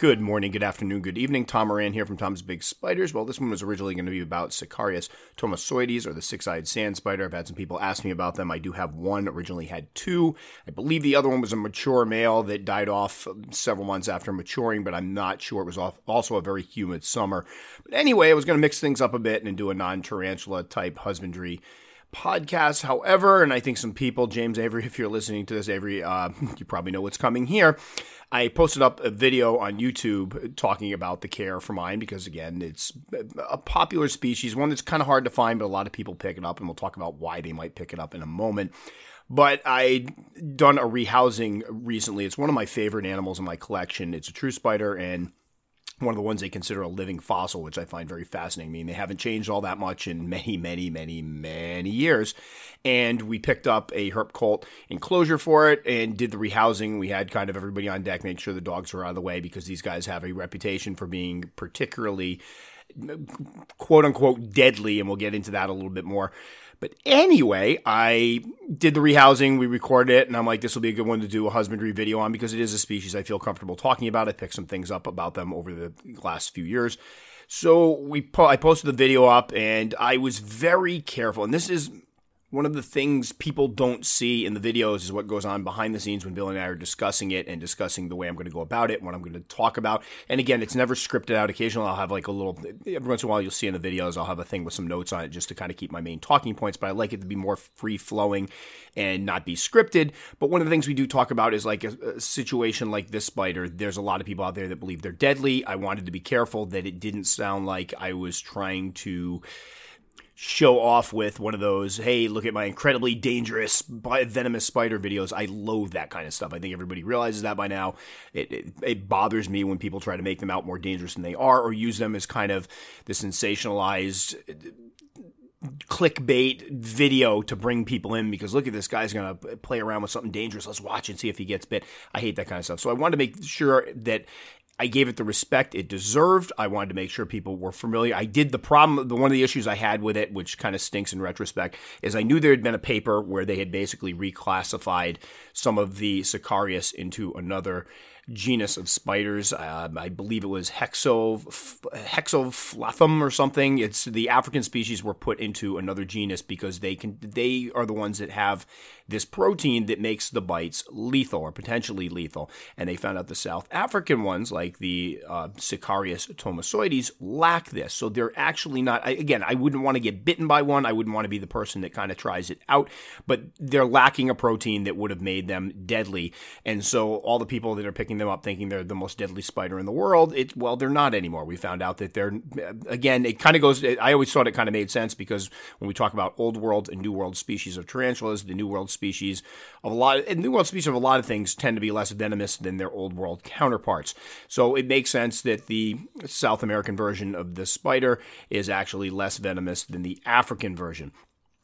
Good morning, good afternoon, good evening. Tom Moran here from Tom's Big Spiders. Well, this one was originally going to be about Sicarius thomisoides, or the six-eyed sand spider. I've had some people ask me about them. I do have one. Originally had two. I believe the other one was a mature male that died off um, several months after maturing, but I'm not sure. It was off also a very humid summer. But anyway, I was going to mix things up a bit and do a non-tarantula type husbandry podcast. However, and I think some people, James Avery, if you're listening to this, Avery, uh, you probably know what's coming here. I posted up a video on YouTube talking about the care for mine because, again, it's a popular species, one that's kind of hard to find, but a lot of people pick it up, and we'll talk about why they might pick it up in a moment. But I done a rehousing recently. It's one of my favorite animals in my collection. It's a true spider, and one of the ones they consider a living fossil, which I find very fascinating. I mean, they haven't changed all that much in many, many, many, many years. And we picked up a Herp Cult enclosure for it and did the rehousing. We had kind of everybody on deck, make sure the dogs were out of the way because these guys have a reputation for being particularly quote unquote deadly, and we'll get into that a little bit more. But anyway, I did the rehousing, we recorded it, and I'm like, this will be a good one to do a husbandry video on because it is a species I feel comfortable talking about. I picked some things up about them over the last few years. So we po- I posted the video up, and I was very careful. And this is one of the things people don't see in the videos is what goes on behind the scenes when Bill and I are discussing it and discussing the way I'm going to go about it, and what I'm going to talk about. And again, it's never scripted out. Occasionally, I'll have like a little, every once in a while, you'll see in the videos, I'll have a thing with some notes on it just to kind of keep my main talking points, but I like it to be more free flowing and not be scripted. But one of the things we do talk about is like a, a situation like this spider. There's a lot of people out there that believe they're deadly. I wanted to be careful that it didn't sound like I was trying to show off with one of those, hey, look at my incredibly dangerous venomous spider videos. I loathe that kind of stuff. I think everybody realizes that by now. It, it, it, bothers me when people try to make them out more dangerous than they are or use them as kind of the sensationalized clickbait video to bring people in because look at this guy's going to play around with something dangerous. Let's watch and see if he gets bit. I hate that kind of stuff. So I wanted to make sure that I gave it the respect it deserved. I wanted to make sure people were familiar. I did the problem, the one of the issues I had with it, which kind of stinks in retrospect, is I knew there had been a paper where they had basically reclassified some of the Sicarius into another genus of spiders. Uh, I believe it was Hexo, Hexophthalma or something. It's the African species were put into another genus because they can they are the ones that have this protein that makes the bites lethal or potentially lethal. And they found out the South African ones, like the uh, Sicarius thomisoides, lack this. So they're actually not. I, again, I wouldn't want to get bitten by one. I wouldn't want to be the person that kind of tries it out. But they're lacking a protein that would have made them deadly. And so all the people that are picking them up thinking they're the most deadly spider in the world. It well, they're not anymore. We found out that they're again. It kind of goes. I always thought it kind of made sense because when we talk about old world and new world species of tarantulas, the new world species of a lot of, and new world species of a lot of things tend to be less venomous than their old world counterparts. So it makes sense that the South American version of the spider is actually less venomous than the African version.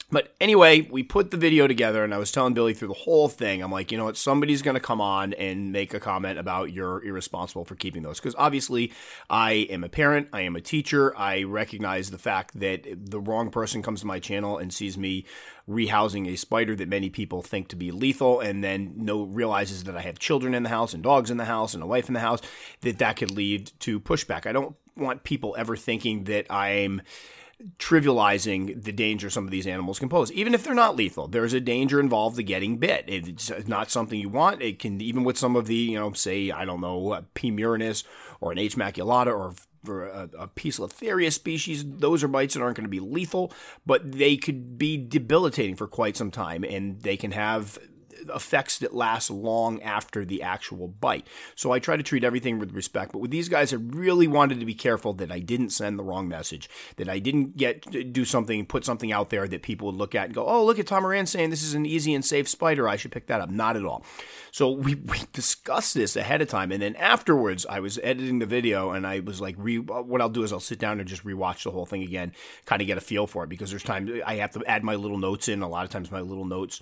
But anyway, we put the video together, and I was telling Billy through the whole thing. I'm like, you know what? Somebody's going to come on and make a comment about you're irresponsible for keeping those. Because obviously, I am a parent, I am a teacher. I recognize the fact that the wrong person comes to my channel and sees me rehousing a spider that many people think to be lethal, and then no realizes that I have children in the house and dogs in the house and a wife in the house. That that could lead to pushback. I don't want people ever thinking that I'm trivializing the danger some of these animals can pose. Even if they're not lethal, there's a danger involved to getting bit. It's not something you want. It can, even with some of the, you know, say, I don't know, uh, P. murinus or an H. maculata or a, a Poecilotheria species, those are bites that aren't going to be lethal, but they could be debilitating for quite some time, and they can have effects that last long after the actual bite. So I try to treat everything with respect. But with these guys, I really wanted to be careful that I didn't send the wrong message, that I didn't get do something, put something out there that people would look at and go, "Oh, look at Tom Moran saying this is an easy and safe spider. I should pick that up." Not at all. So we, we discussed this ahead of time, and then afterwards, I was editing the video, and I was like, re- "What I'll do is I'll sit down and just rewatch the whole thing again, kind of get a feel for it, because there's times I have to add my little notes in. A lot of times, my little notes."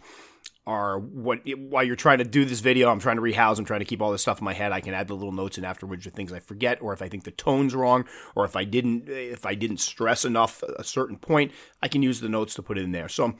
Are what while you're trying to do this video, I'm trying to rehouse, I'm trying to keep all this stuff in my head. I can add the little notes in afterwards of things I forget, or if I think the tone's wrong, or if I didn't if I didn't stress enough a certain point, I can use the notes to put it in there. So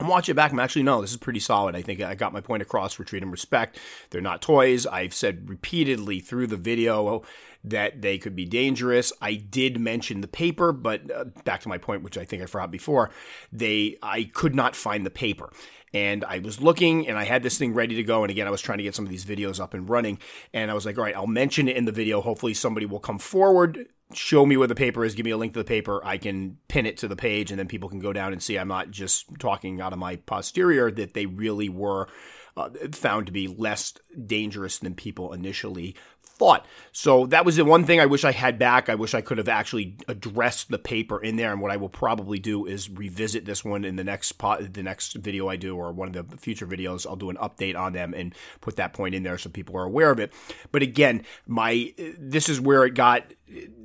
I'm watching it back. I'm actually, no, this is pretty solid. I think I got my point across for treat them respect. They're not toys. I've said repeatedly through the video that they could be dangerous. I did mention the paper, but uh, back to my point, which I think I forgot before, they, I could not find the paper and I was looking and I had this thing ready to go. And again, I was trying to get some of these videos up and running. And I was like, all right, I'll mention it in the video. Hopefully, somebody will come forward, show me where the paper is, give me a link to the paper. I can pin it to the page, and then people can go down and see I'm not just talking out of my posterior, that they really were. Uh, found to be less dangerous than people initially thought. So that was the one thing I wish I had back. I wish I could have actually addressed the paper in there. And what I will probably do is revisit this one in the next pot, the next video I do, or one of the future videos. I'll do an update on them and put that point in there so people are aware of it. But again, my this is where it got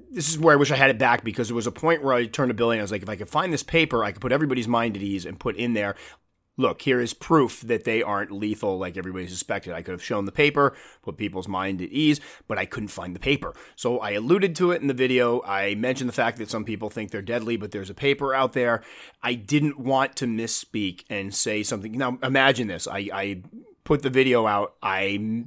this is where I wish I had it back because there was a point where I turned to Billy and I was like, if I could find this paper, I could put everybody's mind at ease and put in there look, here is proof that they aren't lethal like everybody suspected. I could have shown the paper, put people's mind at ease, but I couldn't find the paper. So I alluded to it in the video. I mentioned the fact that some people think they're deadly, but there's a paper out there. I didn't want to misspeak and say something. Now, imagine this. I, I put the video out, I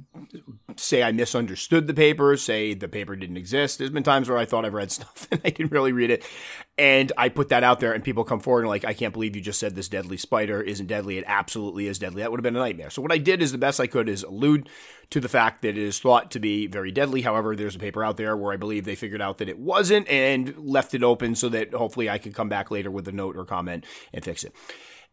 say I misunderstood the paper, say the paper didn't exist. There's been times where I thought I've read stuff and I didn't really read it. And I put that out there and people come forward and like, I can't believe you just said this deadly spider isn't deadly. It absolutely is deadly. That would have been a nightmare. So what I did is the best I could is allude to the fact that it is thought to be very deadly. However, there's a paper out there where I believe they figured out that it wasn't and left it open so that hopefully I could come back later with a note or comment and fix it.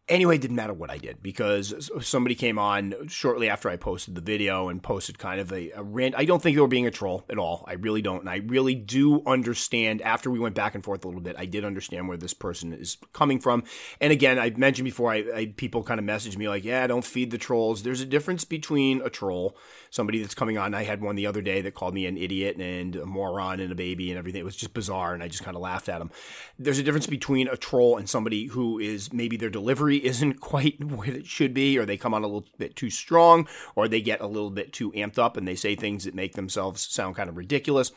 Anyway, it didn't matter what I did because somebody came on shortly after I posted the video and posted kind of a, a rant. I don't think they were being a troll at all. I really don't. And I really do understand after we went back and forth a little bit, I did understand where this person is coming from. And again, I mentioned before, I, I people kind of messaged me like, yeah, don't feed the trolls. There's a difference between a troll, somebody that's coming on. I had one the other day that called me an idiot and a moron and a baby and everything. It was just bizarre. And I just kind of laughed at him. There's a difference between a troll and somebody who is maybe their delivery isn't quite what it should be, or they come on a little bit too strong, or they get a little bit too amped up and they say things that make themselves sound kind of ridiculous.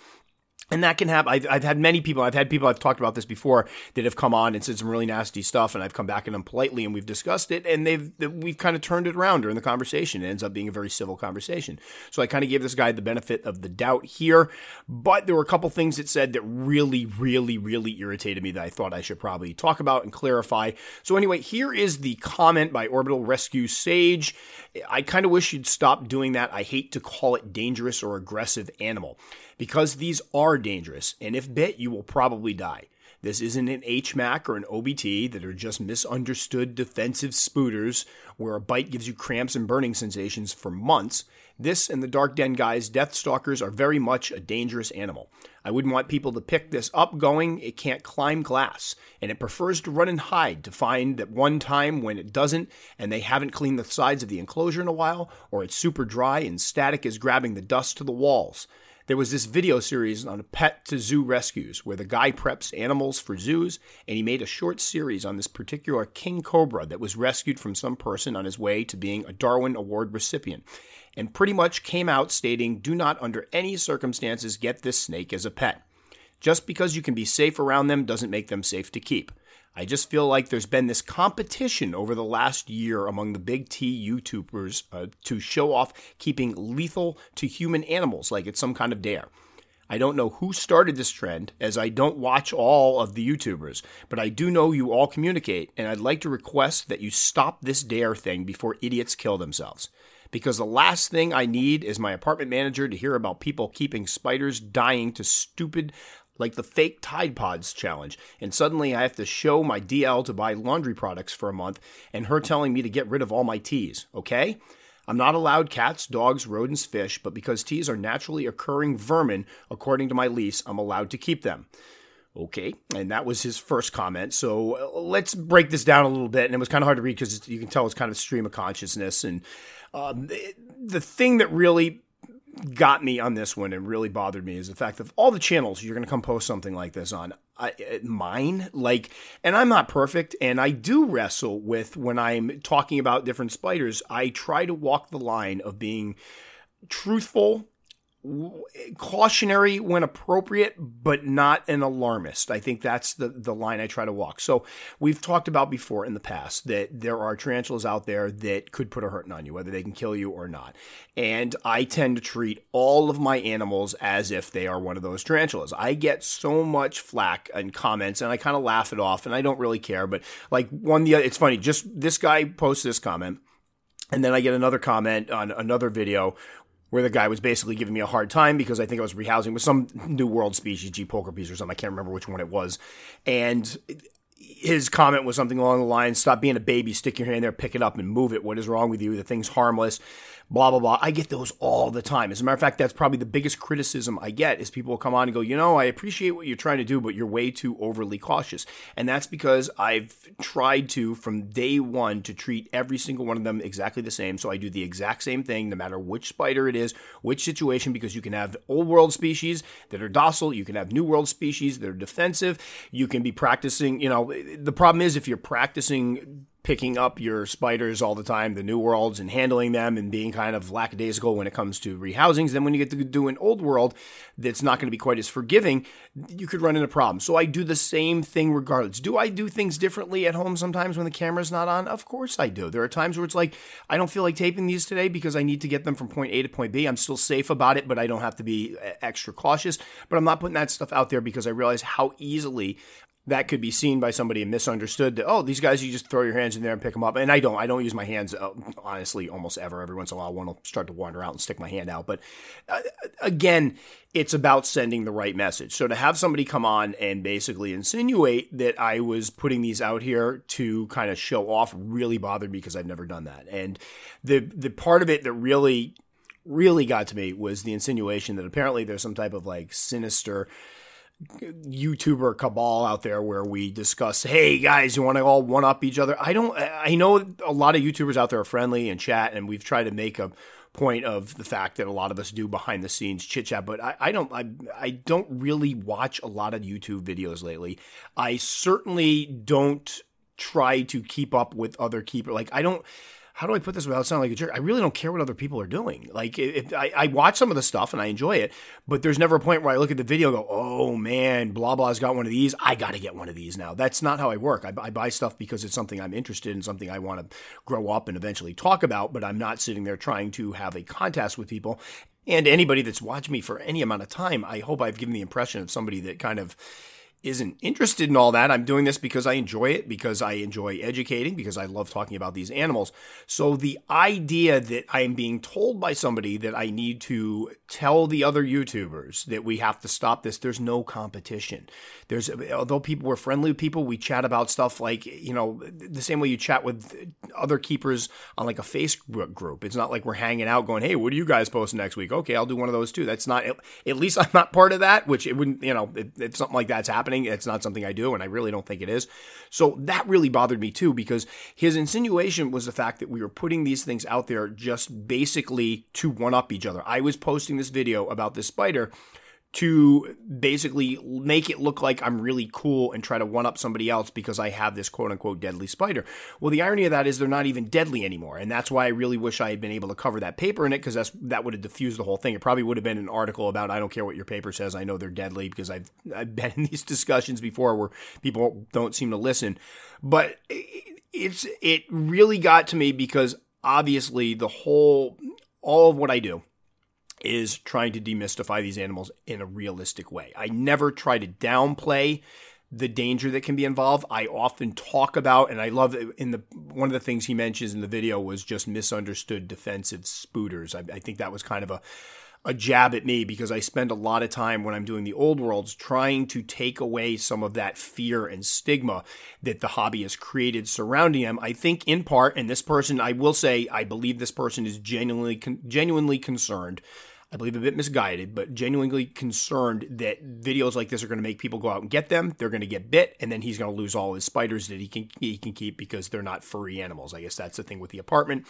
And that can happen. I've, I've had many people, I've had people, I've talked about this before, that have come on and said some really nasty stuff, and I've come back at them politely and we've discussed it, and they've, we've kind of turned it around during the conversation. It ends up being a very civil conversation. So I kind of gave this guy the benefit of the doubt here, but there were a couple things that said that really, really, really irritated me that I thought I should probably talk about and clarify. So anyway, here is the comment by Orbital Rescue Sage. I kind of wish you'd stop doing that. I hate to call it dangerous or aggressive animal because these are dangerous, and if bit, you will probably die. This isn't an HMAC or an OBT that are just misunderstood defensive spooters where a bite gives you cramps and burning sensations for months. This and the Dark Den guys, Death Stalkers, are very much a dangerous animal. I wouldn't want people to pick this up going. It can't climb glass, and it prefers to run and hide to find that one time when it doesn't, and they haven't cleaned the sides of the enclosure in a while, or it's super dry and static is grabbing the dust to the walls. There was this video series on pet to zoo rescues where the guy preps animals for zoos, and he made a short series on this particular king cobra that was rescued from some person on his way to being a Darwin Award recipient, and pretty much came out stating do not under any circumstances get this snake as a pet. Just because you can be safe around them doesn't make them safe to keep. I just feel like there's been this competition over the last year among the big T YouTubers uh, to show off keeping lethal to human animals like it's some kind of dare. I don't know who started this trend, as I don't watch all of the YouTubers, but I do know you all communicate, and I'd like to request that you stop this dare thing before idiots kill themselves. Because the last thing I need is my apartment manager to hear about people keeping spiders dying to stupid like the fake Tide Pods challenge. And suddenly I have to show my DL to buy laundry products for a month and her telling me to get rid of all my teas, okay? I'm not allowed cats, dogs, rodents, fish, but because teas are naturally occurring vermin, according to my lease, I'm allowed to keep them. Okay, and that was his first comment. So uh, let's break this down a little bit. And it was kind of hard to read because you can tell it's kind of stream of consciousness. And um, the thing that really got me on this one and really bothered me is the fact that all the channels you're going to come post something like this on I, uh, mine like and i'm not perfect and i do wrestle with when i'm talking about different spiders i try to walk the line of being truthful cautionary when appropriate, but not an alarmist. I think that's the, the line I try to walk. So we've talked about before in the past that there are tarantulas out there that could put a hurting on you, whether they can kill you or not. And I tend to treat all of my animals as if they are one of those tarantulas. I get so much flack and comments and I kind of laugh it off and I don't really care. But like one, the other, it's funny, just this guy posts this comment. And then I get another comment on another video where the guy was basically giving me a hard time because I think I was rehousing with some new world species, G pulchripes or something. I can't remember which one it was. And his comment was something along the lines stop being a baby stick your hand there pick it up and move it what is wrong with you the thing's harmless blah blah blah. I get those all the time. As a matter of fact, that's probably the biggest criticism I get is people will come on and go, you know, I appreciate what you're trying to do, but you're way too overly cautious. And that's because I've tried to from day one to treat every single one of them exactly the same. So I do the exact same thing, no matter which spider it is, which situation, because you can have old world species that are docile, you can have new world species that are defensive, you can be practicing, you know, the problem is if you're practicing picking up your spiders all the time, the new worlds, and handling them and being kind of lackadaisical when it comes to rehousings. Then when you get to do an old world that's not going to be quite as forgiving, you could run into problems. So I do the same thing regardless. Do I do things differently at home sometimes when the camera's not on? Of course I do. There are times where it's like, I don't feel like taping these today because I need to get them from point A to point B. I'm still safe about it, but I don't have to be uh, extra cautious. But I'm not putting that stuff out there because I realize how easily that could be seen by somebody and misunderstood that oh these guys you just throw your hands in there and pick them up. And i don't i don't use my hands uh, honestly almost ever. Every once in a while one will start to wander out and stick my hand out. But uh, again it's about sending the right message. So to have somebody come on and basically insinuate that i was putting these out here to kind of show off really bothered me because i've never done that. And the the part of it that really really got to me was the insinuation that apparently there's some type of like sinister YouTuber cabal out there where we discuss, hey guys, you want to all one up each other? I don't, I know a lot of YouTubers out there are friendly and chat, and we've tried to make a point of the fact that a lot of us do behind the scenes chit chat, but I, I don't, I, I don't really watch a lot of YouTube videos lately. I certainly don't try to keep up with other keeper. Like I don't, how do I put this without sounding like a jerk? I really don't care what other people are doing. Like, if, I, I, watch some of the stuff and I enjoy it, but there's never a point where I look at the video and go, oh man, blah blah's got one of these. I got to get one of these now. That's not how I work. I, I buy stuff because it's something I'm interested in, something I want to grow up and eventually talk about, but I'm not sitting there trying to have a contest with people. And anybody that's watched me for any amount of time, I hope I've given the impression of somebody that kind of isn't interested in all that. I'm doing this because I enjoy it, because I enjoy educating, because I love talking about these animals. So the idea that I am being told by somebody that I need to tell the other YouTubers that we have to stop this, there's no competition. There's, although people were friendly people, we chat about stuff like, you know, the same way you chat with other keepers on like a Facebook group. It's not like we're hanging out going, hey, what do you guys post next week? Okay, I'll do one of those too. That's not, at least I'm not part of that, which it wouldn't, you know, if something like that's happening happening. It's not something I do, and I really don't think it is. So that really bothered me too, because his insinuation was the fact that we were putting these things out there just basically to one up each other. I was posting this video about this spider to basically make it look like I'm really cool and try to one up somebody else because I have this quote unquote deadly spider. Well, the irony of that is they're not even deadly anymore. And that's why I really wish I had been able to cover that paper in it because that would have diffused the whole thing. It probably would have been an article about I don't care what your paper says, I know they're deadly because I've I've been in these discussions before where people don't seem to listen. But it's it really got to me because obviously the whole all of what I do is trying to demystify these animals in a realistic way. I never try to downplay the danger that can be involved. I often talk about, and I love in the one of the things he mentions in the video was just misunderstood defensive spooters. I, I think that was kind of a a jab at me because I spend a lot of time when I'm doing the old worlds trying to take away some of that fear and stigma that the hobby has created surrounding them. I think in part, and this person, I will say, I believe this person is genuinely genuinely concerned I believe a bit misguided, but genuinely concerned that videos like this are going to make people go out and get them. They're going to get bit, and then he's going to lose all his spiders that he can he can keep because they're not furry animals. I guess that's the thing with the apartment.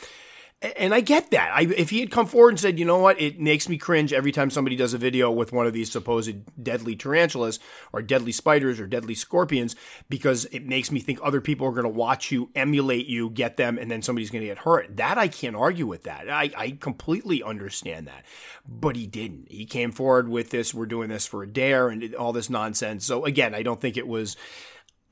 And I get that. I, if he had come forward and said, you know what, it makes me cringe every time somebody does a video with one of these supposed deadly tarantulas or deadly spiders or deadly scorpions, because it makes me think other people are going to watch you, emulate you, get them, and then somebody's going to get hurt. That I can't argue with that. I, I completely understand that. But he didn't. He came forward with this, we're doing this for a dare and all this nonsense. So again, I don't think it was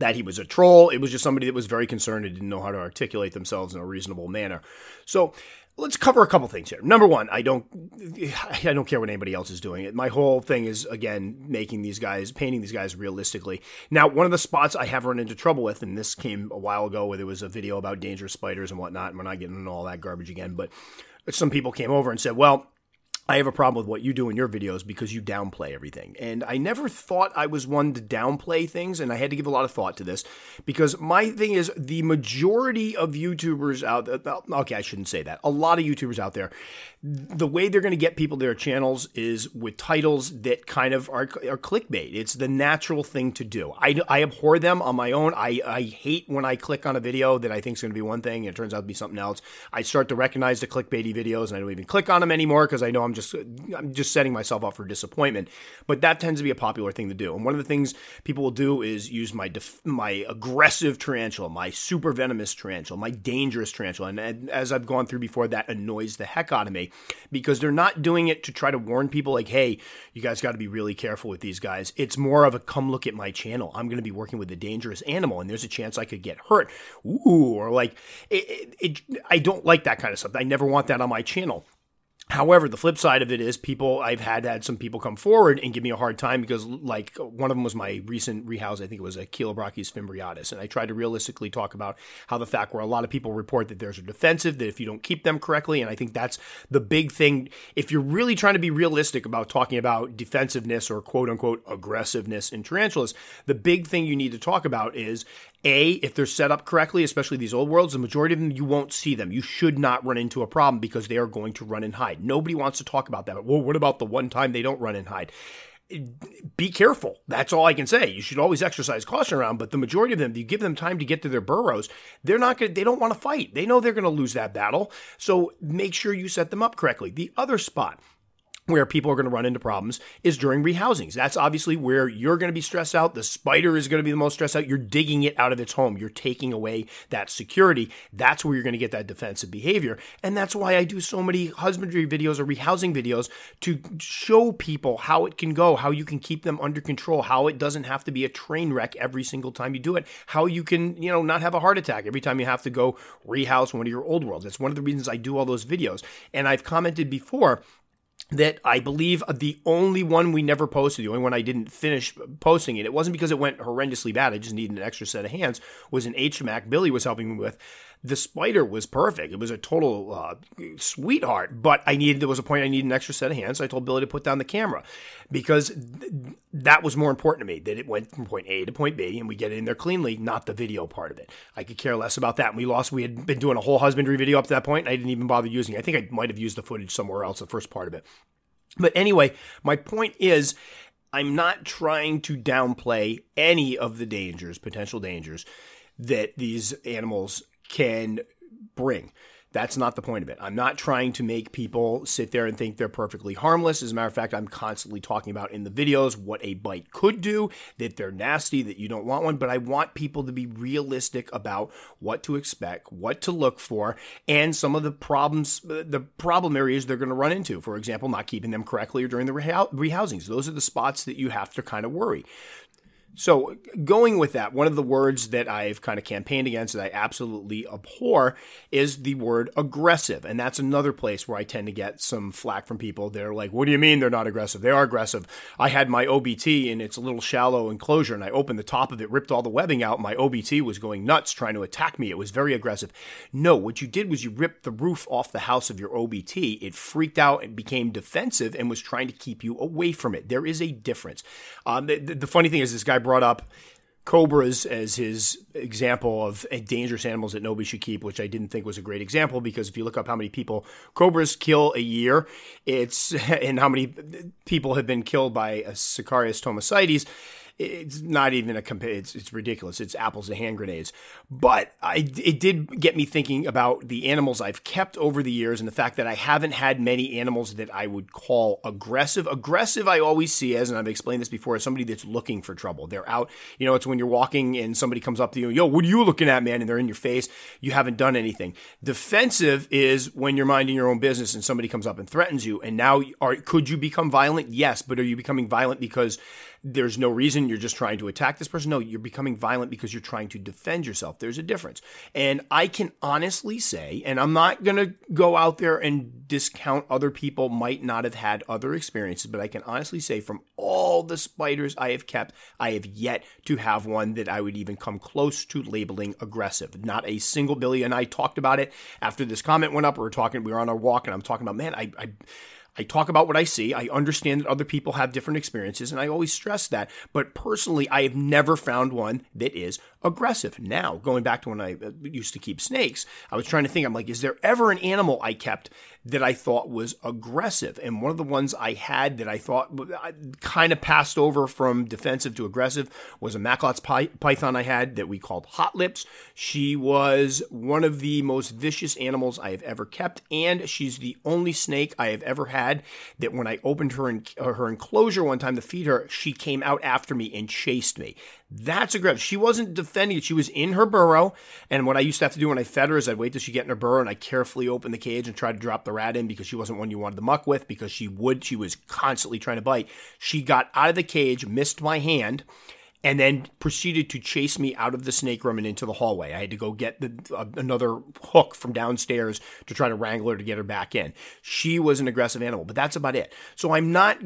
that he was a troll. It was just somebody that was very concerned and didn't know how to articulate themselves in a reasonable manner. So let's cover a couple things here. Number one, I don't, I don't care what anybody else is doing. It. My whole thing is again making these guys, painting these guys realistically. Now, one of the spots I have run into trouble with, and this came a while ago, where there was a video about dangerous spiders and whatnot, and we're not getting into all that garbage again. But some people came over and said, "Well." I have a problem with what you do in your videos because you downplay everything. And I never thought I was one to downplay things, and I had to give a lot of thought to this because my thing is the majority of YouTubers out there, okay, I shouldn't say that. A lot of YouTubers out there, the way they're going to get people to their channels is with titles that kind of are, are clickbait. It's the natural thing to do. I, I abhor them on my own. I, I hate when I click on a video that I think is going to be one thing and it turns out to be something else. I start to recognize the clickbaity videos and I don't even click on them anymore because I know I'm just just I'm just setting myself up for disappointment. But that tends to be a popular thing to do. And one of the things people will do is use my def- my aggressive tarantula, my super venomous tarantula, my dangerous tarantula. And, and as I've gone through before, that annoys the heck out of me because they're not doing it to try to warn people like, hey, you guys got to be really careful with these guys. It's more of a come look at my channel. I'm going to be working with a dangerous animal, and there's a chance I could get hurt. Ooh, or like it, it, it I don't like that kind of stuff. I never want that on my channel. However, the flip side of it is people I've had had some people come forward and give me a hard time because like one of them was my recent rehouse. I think it was a Chilobrachys fimbriatus, and I tried to realistically talk about how the fact where a lot of people report that there's a defensive that if you don't keep them correctly, and I think that's the big thing. If you're really trying to be realistic about talking about defensiveness or quote unquote aggressiveness in tarantulas, the big thing you need to talk about is a, if they're set up correctly, especially these old worlds, the majority of them you won't see them. You should not run into a problem because they are going to run and hide. Nobody wants to talk about that. Well, what about the one time they don't run and hide? Be careful. That's all I can say. You should always exercise caution around, but the majority of them, you give them time to get to their burrows, they're not going to, they don't want to fight. They know they're going to lose that battle. So make sure you set them up correctly. The other spot, where people are going to run into problems is during rehousings. That's obviously where you're going to be stressed out. The spider is going to be the most stressed out. You're digging it out of its home. You're taking away that security. That's where you're going to get that defensive behavior. And that's why I do so many husbandry videos or rehousing videos to show people how it can go, how you can keep them under control, how it doesn't have to be a train wreck every single time you do it, how you can, you know, not have a heart attack every time you have to go rehouse one of your old worlds. That's one of the reasons I do all those videos. And I've commented before that I believe the only one we never posted, the only one I didn't finish posting it, it wasn't because it went horrendously bad. I just needed an extra set of hands, was an HMAC Billy was helping me with. The spider was perfect. It was a total uh, sweetheart, but I needed, there was a point I needed an extra set of hands. So I told Billy to put down the camera because th- that was more important to me that it went from point A to point B and we get it in there cleanly, not the video part of it. I could care less about that. And we lost, we had been doing a whole husbandry video up to that point. And I didn't even bother using it. I think I might have used the footage somewhere else, the first part of it. But anyway, my point is, I'm not trying to downplay any of the dangers, potential dangers that these animals can bring. That's not the point of it. I'm not trying to make people sit there and think they're perfectly harmless. As a matter of fact, I'm constantly talking about in the videos what a bite could do, that they're nasty, that you don't want one. But I want people to be realistic about what to expect, what to look for, and some of the problems, uh, the problem areas they're going to run into. For example, not keeping them correctly or during the rehousings. Those are the spots that you have to kind of worry. So, going with that, one of the words that I've kind of campaigned against that I absolutely abhor is the word aggressive. And that's another place where I tend to get some flack from people. They're like, What do you mean they're not aggressive? They are aggressive. I had my OBT in its little shallow enclosure and I opened the top of it, ripped all the webbing out. My OBT was going nuts trying to attack me. It was very aggressive. No, what you did was you ripped the roof off the house of your OBT. It freaked out and became defensive and was trying to keep you away from it. There is a difference. Um, the, the funny thing is, this guy brought up cobras as his example of dangerous animals that nobody should keep, which I didn't think was a great example because if you look up how many people cobras kill a year, it's and how many people have been killed by a Sicarius thomisoides, it's not even a compare. It's, it's ridiculous. It's apples to hand grenades. But I, it did get me thinking about the animals I've kept over the years and the fact that I haven't had many animals that I would call aggressive. Aggressive, I always see as, and I've explained this before, as somebody that's looking for trouble. They're out, you know, it's when you're walking and somebody comes up to you, yo, what are you looking at, man? And they're in your face. You haven't done anything. Defensive is when you're minding your own business and somebody comes up and threatens you. And now, are, could you become violent? Yes, but are you becoming violent because there's no reason you're just trying to attack this person. No, you're becoming violent because you're trying to defend yourself. There's a difference. And I can honestly say, and I'm not going to go out there and discount other people might not have had other experiences, but I can honestly say from all the spiders I have kept, I have yet to have one that I would even come close to labeling aggressive. Not a single Billy and I talked about it after this comment went up. We were talking, we were on our walk and I'm talking about, man, I, I I talk about what I see. I understand that other people have different experiences, and I always stress that. But personally, I have never found one that is aggressive. Now, going back to when I uh, used to keep snakes, I was trying to think, I'm like, is there ever an animal I kept that I thought was aggressive? And one of the ones I had that I thought kind of passed over from defensive to aggressive was a Macklot's python I had that we called Hot Lips. She was one of the most vicious animals I have ever kept, and she's the only snake I have ever had that when I opened her, in, her enclosure one time to feed her, she came out after me and chased me. That's a aggressive. She wasn't defending it. She was in her burrow. And what I used to have to do when I fed her is I'd wait till she get in her burrow and I carefully open the cage and try to drop the rat in because she wasn't one you wanted to muck with because she would, she was constantly trying to bite. She got out of the cage, missed my hand, and then proceeded to chase me out of the snake room and into the hallway. I had to go get the, uh, another hook from downstairs to try to wrangle her to get her back in. She was an aggressive animal, but that's about it. So I'm not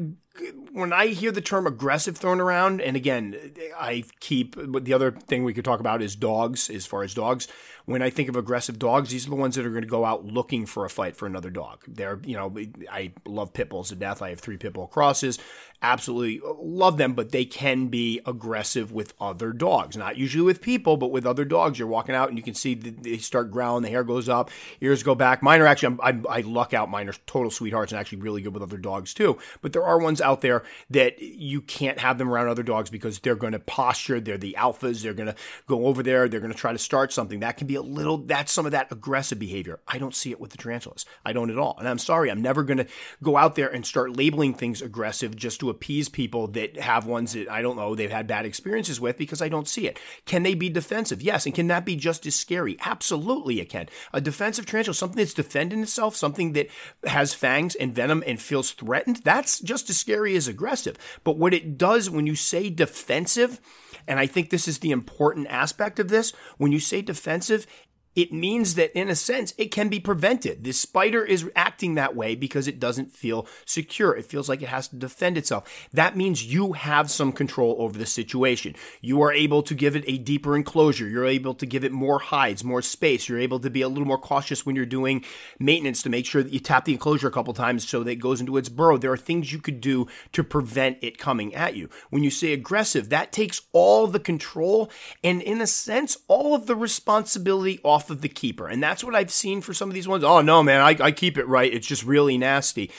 when I hear the term aggressive thrown around, and again, I keep the other thing we could talk about is dogs. As far as dogs, when I think of aggressive dogs, these are the ones that are going to go out looking for a fight for another dog. They're, you know, I love pit bulls to death. I have three pit bull crosses. Absolutely uh, love them, but they can be aggressive with other dogs. Not usually with people, but with other dogs. You're walking out and you can see they start growling. The hair goes up, ears go back. Mine are actually, i I luck out. Mine are total sweethearts and actually really good with other dogs too. But there are ones out there that you can't have them around other dogs because they're going to posture. They're the alphas. They're going to go over there. They're going to try to start something. That can be a little, that's some of that aggressive behavior. I don't see it with the tarantulas. I don't at all. And I'm sorry, I'm never going to go out there and start labeling things aggressive just to appease people that have ones that I don't know they've had bad experiences with because I don't see it. Can they be defensive? Yes. And can that be just as scary? Absolutely, it can. A defensive tarantula, something that's defending itself, something that has fangs and venom and feels threatened, that's just as scary as aggressive. But what it does when you say defensive, and I think this is the important aspect of this, when you say defensive, it means that in a sense it can be prevented. The spider is acting that way because it doesn't feel secure. It feels like it has to defend itself. That means you have some control over the situation. You are able to give it a deeper enclosure. You're able to give it more hides, more space. You're able to be a little more cautious when you're doing maintenance to make sure that you tap the enclosure a couple times so that it goes into its burrow. There are things you could do to prevent it coming at you. When you say aggressive, that takes all the control and in a sense all of the responsibility off off of the keeper. And that's what I've seen for some of these ones. Oh, no, man, I, I keep it right. It's just really nasty.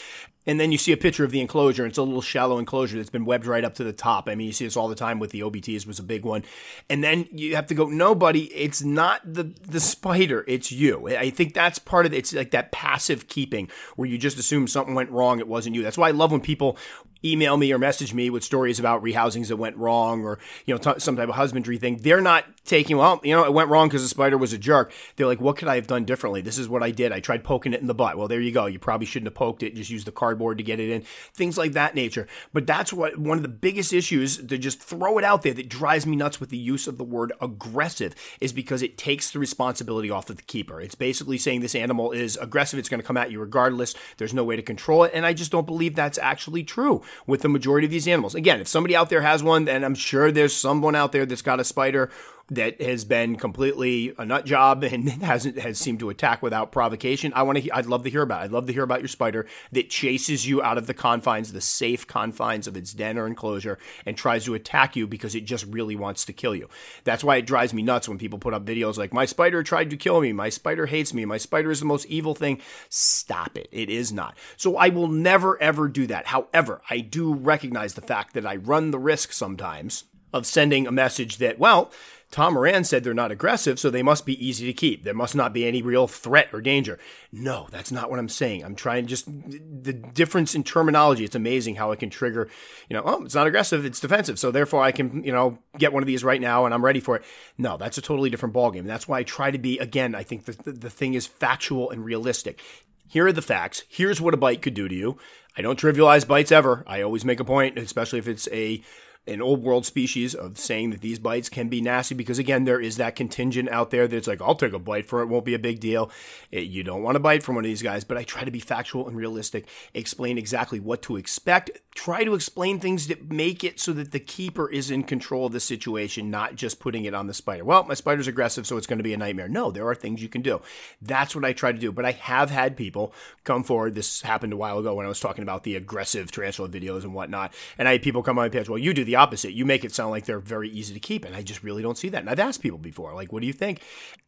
And then you see a picture of the enclosure. It's a little shallow enclosure that's been webbed right up to the top. I mean, you see this all the time with the OBTs was a big one. And then you have to go, nobody, it's not the, the spider, it's you. I think that's part of it. It's like that passive keeping where you just assume something went wrong. It wasn't you. That's why I love when people email me or message me with stories about rehousings that went wrong or you know t- some type of husbandry thing. They're not taking well you know it went wrong because the spider was a jerk. They're like what could i have done differently? This is what i did. I tried poking it in the butt. Well there you go. You probably shouldn't have poked it. Just use the cardboard to get it in. Things like that nature. But that's what one of the biggest issues to just throw it out there that drives me nuts with the use of the word aggressive is because it takes the responsibility off of the keeper. It's basically saying this animal is aggressive. It's going to come at you regardless. There's no way to control it. And i just don't believe that's actually true with the majority of these animals. Again, if somebody out there has one, then I'm sure there's someone out there that's got a spider that has been completely a nut job and hasn't has seemed to attack without provocation. I want to. I'd love to hear about. It. I'd love to hear about your spider that chases you out of the confines, the safe confines of its den or enclosure, and tries to attack you because it just really wants to kill you. That's why it drives me nuts when people put up videos like "My spider tried to kill me. My spider hates me. My spider is the most evil thing." Stop it. It is not. So I will never ever do that. However, I do recognize the fact that I run the risk sometimes of sending a message that, well, Tom Moran said they're not aggressive, so they must be easy to keep. There must not be any real threat or danger. No, that's not what I'm saying. I'm trying just the difference in terminology. It's amazing how it can trigger, you know, oh, it's not aggressive, it's defensive. So therefore I can, you know, get one of these right now and I'm ready for it. No, that's a totally different ballgame. And that's why I try to be, again, I think the, the, the thing is factual and realistic. Here are the facts. Here's what a bite could do to you. I don't trivialize bites ever. I always make a point, especially if it's a an old world species of saying that these bites can be nasty because again there is that contingent out there that's like i'll take a bite for it won't be a big deal. It, you don't want to bite from one of these guys but i try to be factual and realistic explain exactly what to expect try to explain things that make it so that the keeper is in control of the situation not just putting it on the spider well my spider's aggressive so it's going to be a nightmare no there are things you can do that's what i try to do but i have had people come forward this happened a while ago when i was talking about the aggressive tarantula videos and whatnot and i had people come on my page well you do the opposite. You make it sound like they're very easy to keep, and I just really don't see that. And I've asked people before, like, what do you think?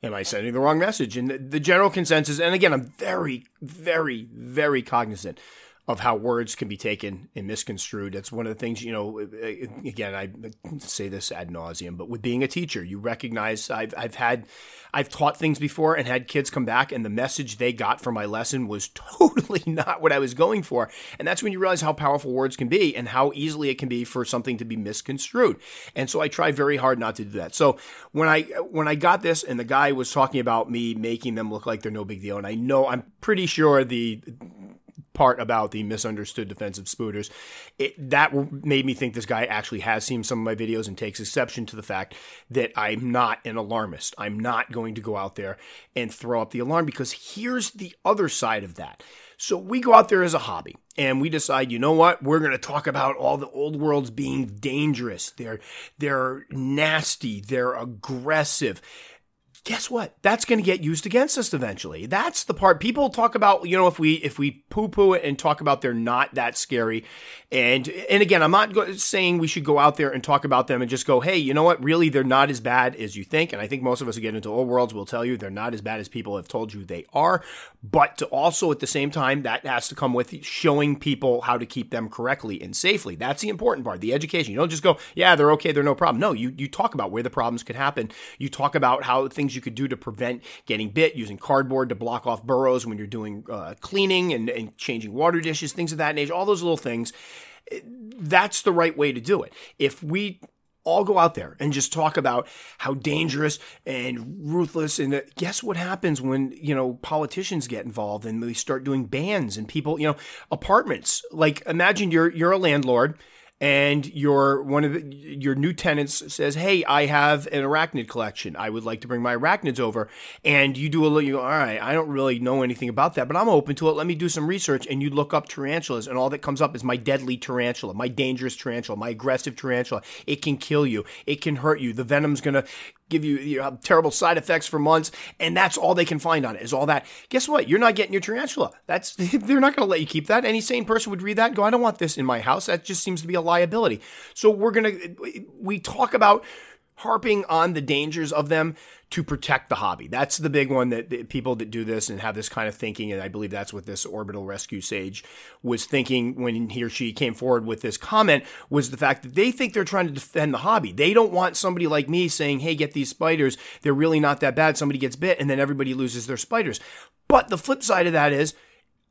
Am I sending the wrong message? And the, the general consensus, and again, I'm very, very, very cognizant of how words can be taken and misconstrued. That's one of the things, you know, again, I say this ad nauseum, but with being a teacher, you recognize I've, I've had, I've taught things before and had kids come back and the message they got from my lesson was totally not what I was going for. And that's when you realize how powerful words can be and how easily it can be for something to be misconstrued. And so I try very hard not to do that. So when I, when I got this and the guy was talking about me making them look like they're no big deal, and I know I'm pretty sure the part about the misunderstood defensive spooters. It, that made me think this guy actually has seen some of my videos and takes exception to the fact that I'm not an alarmist. I'm not going to go out there and throw up the alarm because here's the other side of that. So we go out there as a hobby and we decide, you know what? We're going to talk about all the old worlds being dangerous. They're they're nasty, they're aggressive guess what? That's going to get used against us eventually. That's the part people talk about, you know, if we if we poo-poo it and talk about they're not that scary. And and again, I'm not saying we should go out there and talk about them and just go, "Hey, you know what? Really they're not as bad as you think." And I think most of us who get into old worlds will tell you they're not as bad as people have told you they are. But to also at the same time that has to come with showing people how to keep them correctly and safely. That's the important part, the education. You don't just go, "Yeah, they're okay, they're no problem." No, you you talk about where the problems could happen. You talk about how things you could do to prevent getting bit, using cardboard to block off burrows when you're doing uh, cleaning and, and changing water dishes, things of that nature, all those little things. That's the right way to do it. If we all go out there and just talk about how dangerous and ruthless and uh, guess what happens when you know politicians get involved and we start doing bans and people you know apartments like imagine you're you're a landlord and your one of the, your new tenants says, "Hey, I have an arachnid collection. I would like to bring my arachnids over." And you do a little, you go, "All right, I don't really know anything about that, but I'm open to it. Let me do some research." And you look up tarantulas, and all that comes up is my deadly tarantula, my dangerous tarantula, my aggressive tarantula. It can kill you. It can hurt you. The venom's gonna give you, you know, terrible side effects for months, and that's all they can find on it is all that. Guess what? You're not getting your tarantula. That's they're not going to let you keep that. Any sane person would read that and go, "I don't want this in my house." That just seems to be a liability. So we're gonna we talk about harping on the dangers of them to protect the hobby. That's the big one that, people that do this and have this kind of thinking, and I believe that's what this orbital rescue sage was thinking when he or she came forward with this comment was the fact that they think they're trying to defend the hobby. They don't want somebody like me saying, "Hey, get these spiders. They're really not that bad." Somebody gets bit, and then everybody loses their spiders. But the flip side of that is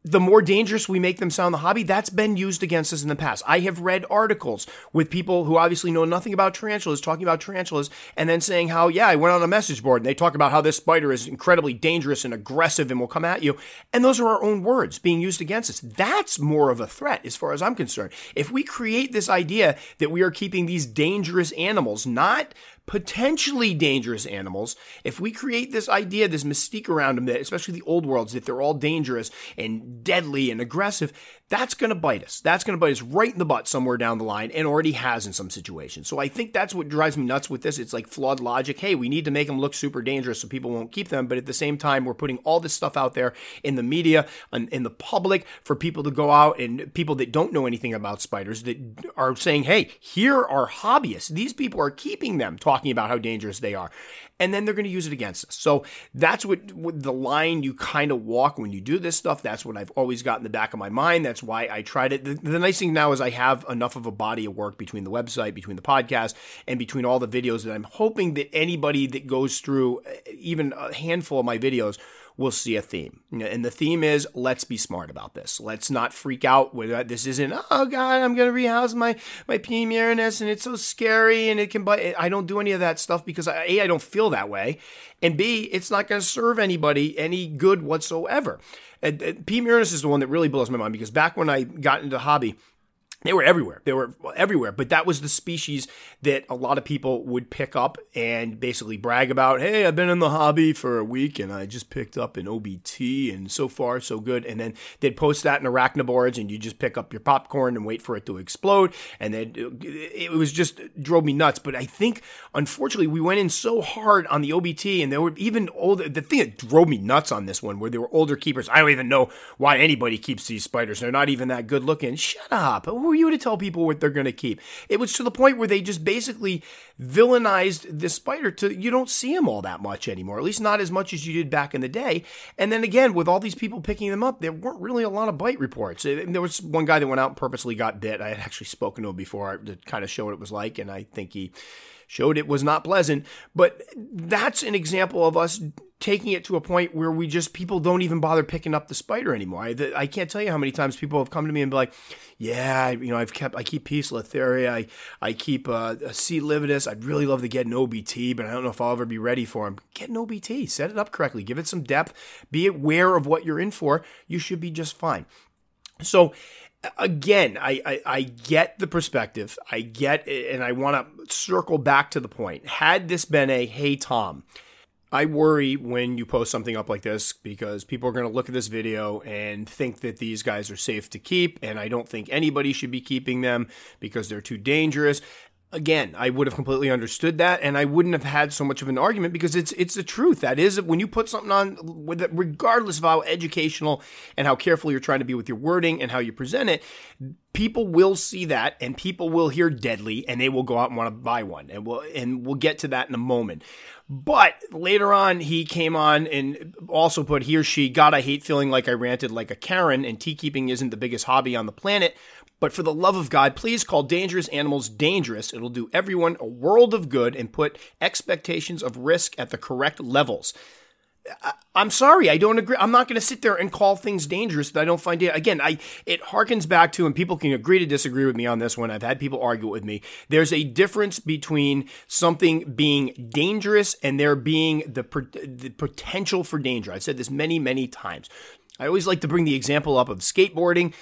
the more dangerous we make them sound the hobby, that's been used against us in the past. I have read articles with people who obviously know nothing about tarantulas talking about tarantulas and then saying how, yeah, I went on a message board and they talk about how this spider is incredibly dangerous and aggressive and will come at you. And those are our own words being used against us. That's more of a threat as far as I'm concerned. If we create this idea that we are keeping these dangerous animals, not potentially dangerous animals, if we create this idea, this mystique around them, that especially the old worlds, that they're all dangerous and deadly and aggressive, that's going to bite us. That's going to bite us right in the butt somewhere down the line and already has in some situations. So I think that's what drives me nuts with this. It's like flawed logic. Hey, we need to make them look super dangerous so people won't keep them. But at the same time, we're putting all this stuff out there in the media and in the public for people to go out and people that don't know anything about spiders that are saying, hey, here are hobbyists. These people are keeping them talking about how dangerous they are. And then they're going to use it against us. So that's what, what the line you kind of walk when you do this stuff. That's what I've always got in the back of my mind. That's why I tried it. The, the nice thing now is I have enough of a body of work between the website, between the podcast, and between all the videos that I'm hoping that anybody that goes through uh, even a handful of my videos we'll see a theme. And the theme is let's be smart about this. Let's not freak out with uh, this isn't, oh God, I'm going to rehouse my, my P. murinus and it's so scary and it can bite. I don't do any of that stuff because I, A, I don't feel that way. And B, it's not going to serve anybody any good whatsoever. And, and P. murinus is the one that really blows my mind because back when I got into the hobby, they were everywhere. They were everywhere. But that was the species that a lot of people would pick up and basically brag about. Hey, I've been in the hobby for a week and I just picked up an OBT and so far so good. And then they'd post that in arachnoboards and you just pick up your popcorn and wait for it to explode. And then it was just drove me nuts. But I think unfortunately we went in so hard on the OBT and there were even older. The thing that drove me nuts on this one where there were older keepers. I don't even know why anybody keeps these spiders. They're not even that good looking. Shut up who you to tell people what they're going to keep? It was to the point where they just basically villainized the spider to you don't see him all that much anymore, at least not as much as you did back in the day. And then again, with all these people picking them up, there weren't really a lot of bite reports. There was one guy that went out and purposely got bit. I had actually spoken to him before to kind of show what it was like, and I think he showed it was not pleasant. But that's an example of us taking it to a point where we just people don't even bother picking up the spider anymore. I, the, I can't tell you how many times people have come to me and be like, "Yeah, you know, I've kept I keep Poecilotheria, I I keep uh, a C. lividus. I'd really love to get an OBT, but I don't know if I'll ever be ready for them. Get an OBT, set it up correctly, give it some depth, be aware of what you're in for. You should be just fine." So again, I, I, I, get the perspective. I get, and I want to circle back to the point. Had this been a, hey, Tom, I worry when you post something up like this because people are going to look at this video and think that these guys are safe to keep. And I don't think anybody should be keeping them because they're too dangerous. Again, I would have completely understood that, and I wouldn't have had so much of an argument because it's it's the truth. That is, when you put something on, regardless of how educational and how careful you're trying to be with your wording and how you present it, people will see that, and people will hear deadly, and they will go out and want to buy one, and we'll and we'll get to that in a moment. But later on, he came on and also put he or she, God, I hate feeling like I ranted like a Karen, and tea keeping isn't the biggest hobby on the planet. But for the love of God, please call dangerous animals dangerous. It'll do everyone a world of good and put expectations of risk at the correct levels. I'm sorry, I don't agree. I'm not going to sit there and call things dangerous that I don't find it. Again, I it harkens back to, and people can agree to disagree with me on this one. I've had people argue with me. There's a difference between something being dangerous and there being the the potential for danger. I've said this many, many times. I always like to bring the example up of skateboarding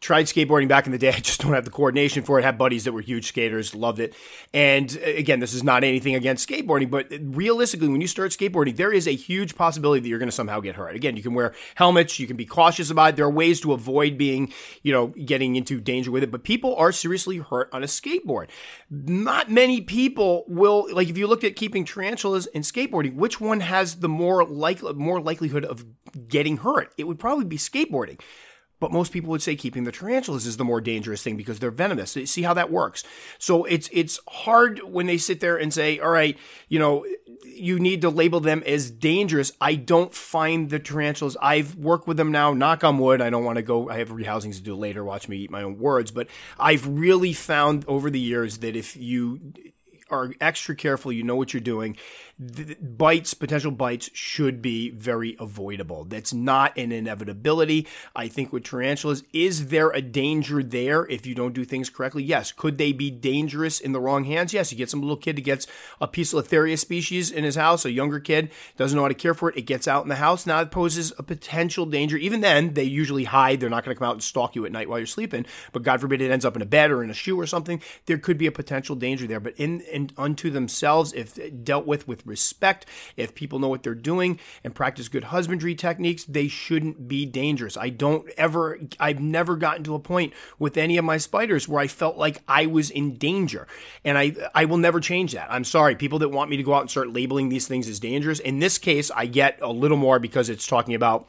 tried skateboarding back in the day. I just don't have the coordination for it. Had buddies that were huge skaters, loved it. And uh, again, this is not anything against skateboarding, but realistically, when you start skateboarding, there is a huge possibility that you're going to somehow get hurt. Again, you can wear helmets, you can be cautious about it. There are ways to avoid being, you know, getting into danger with it, but people are seriously hurt on a skateboard. Not many people will, like, if you look at keeping tarantulas and skateboarding, which one has the more like more likelihood of getting hurt? It would probably be skateboarding. But most people would say keeping the tarantulas is the more dangerous thing because they're venomous. See how that works. So it's it's hard when they sit there and say, "All right, you know, you need to label them as dangerous." I don't find the tarantulas. I've worked with them now. Knock on wood. I don't want to go. I have rehousings to do later. Watch me eat my own words. But I've really found over the years that if you are extra careful, you know what you're doing bites, potential bites should be very avoidable. That's not an inevitability. I think with tarantulas, is there a danger there if you don't do things correctly? Yes. Could they be dangerous in the wrong hands? Yes. You get some little kid that gets a Poecilotheria species in his house, a younger kid doesn't know how to care for it. It gets out in the house. Now it poses a potential danger. Even then, they usually hide. They're not going to come out and stalk you at night while you're sleeping. But God forbid it ends up in a bed or in a shoe or something. There could be a potential danger there. But in, in unto themselves, if dealt with with respect, if people know what they're doing and practice good husbandry techniques, they shouldn't be dangerous. I don't ever, I've never gotten to a point with any of my spiders where I felt like I was in danger. And I, I will never change that. I'm sorry. People that want me to go out and start labeling these things as dangerous. In this case, I get a little more because it's talking about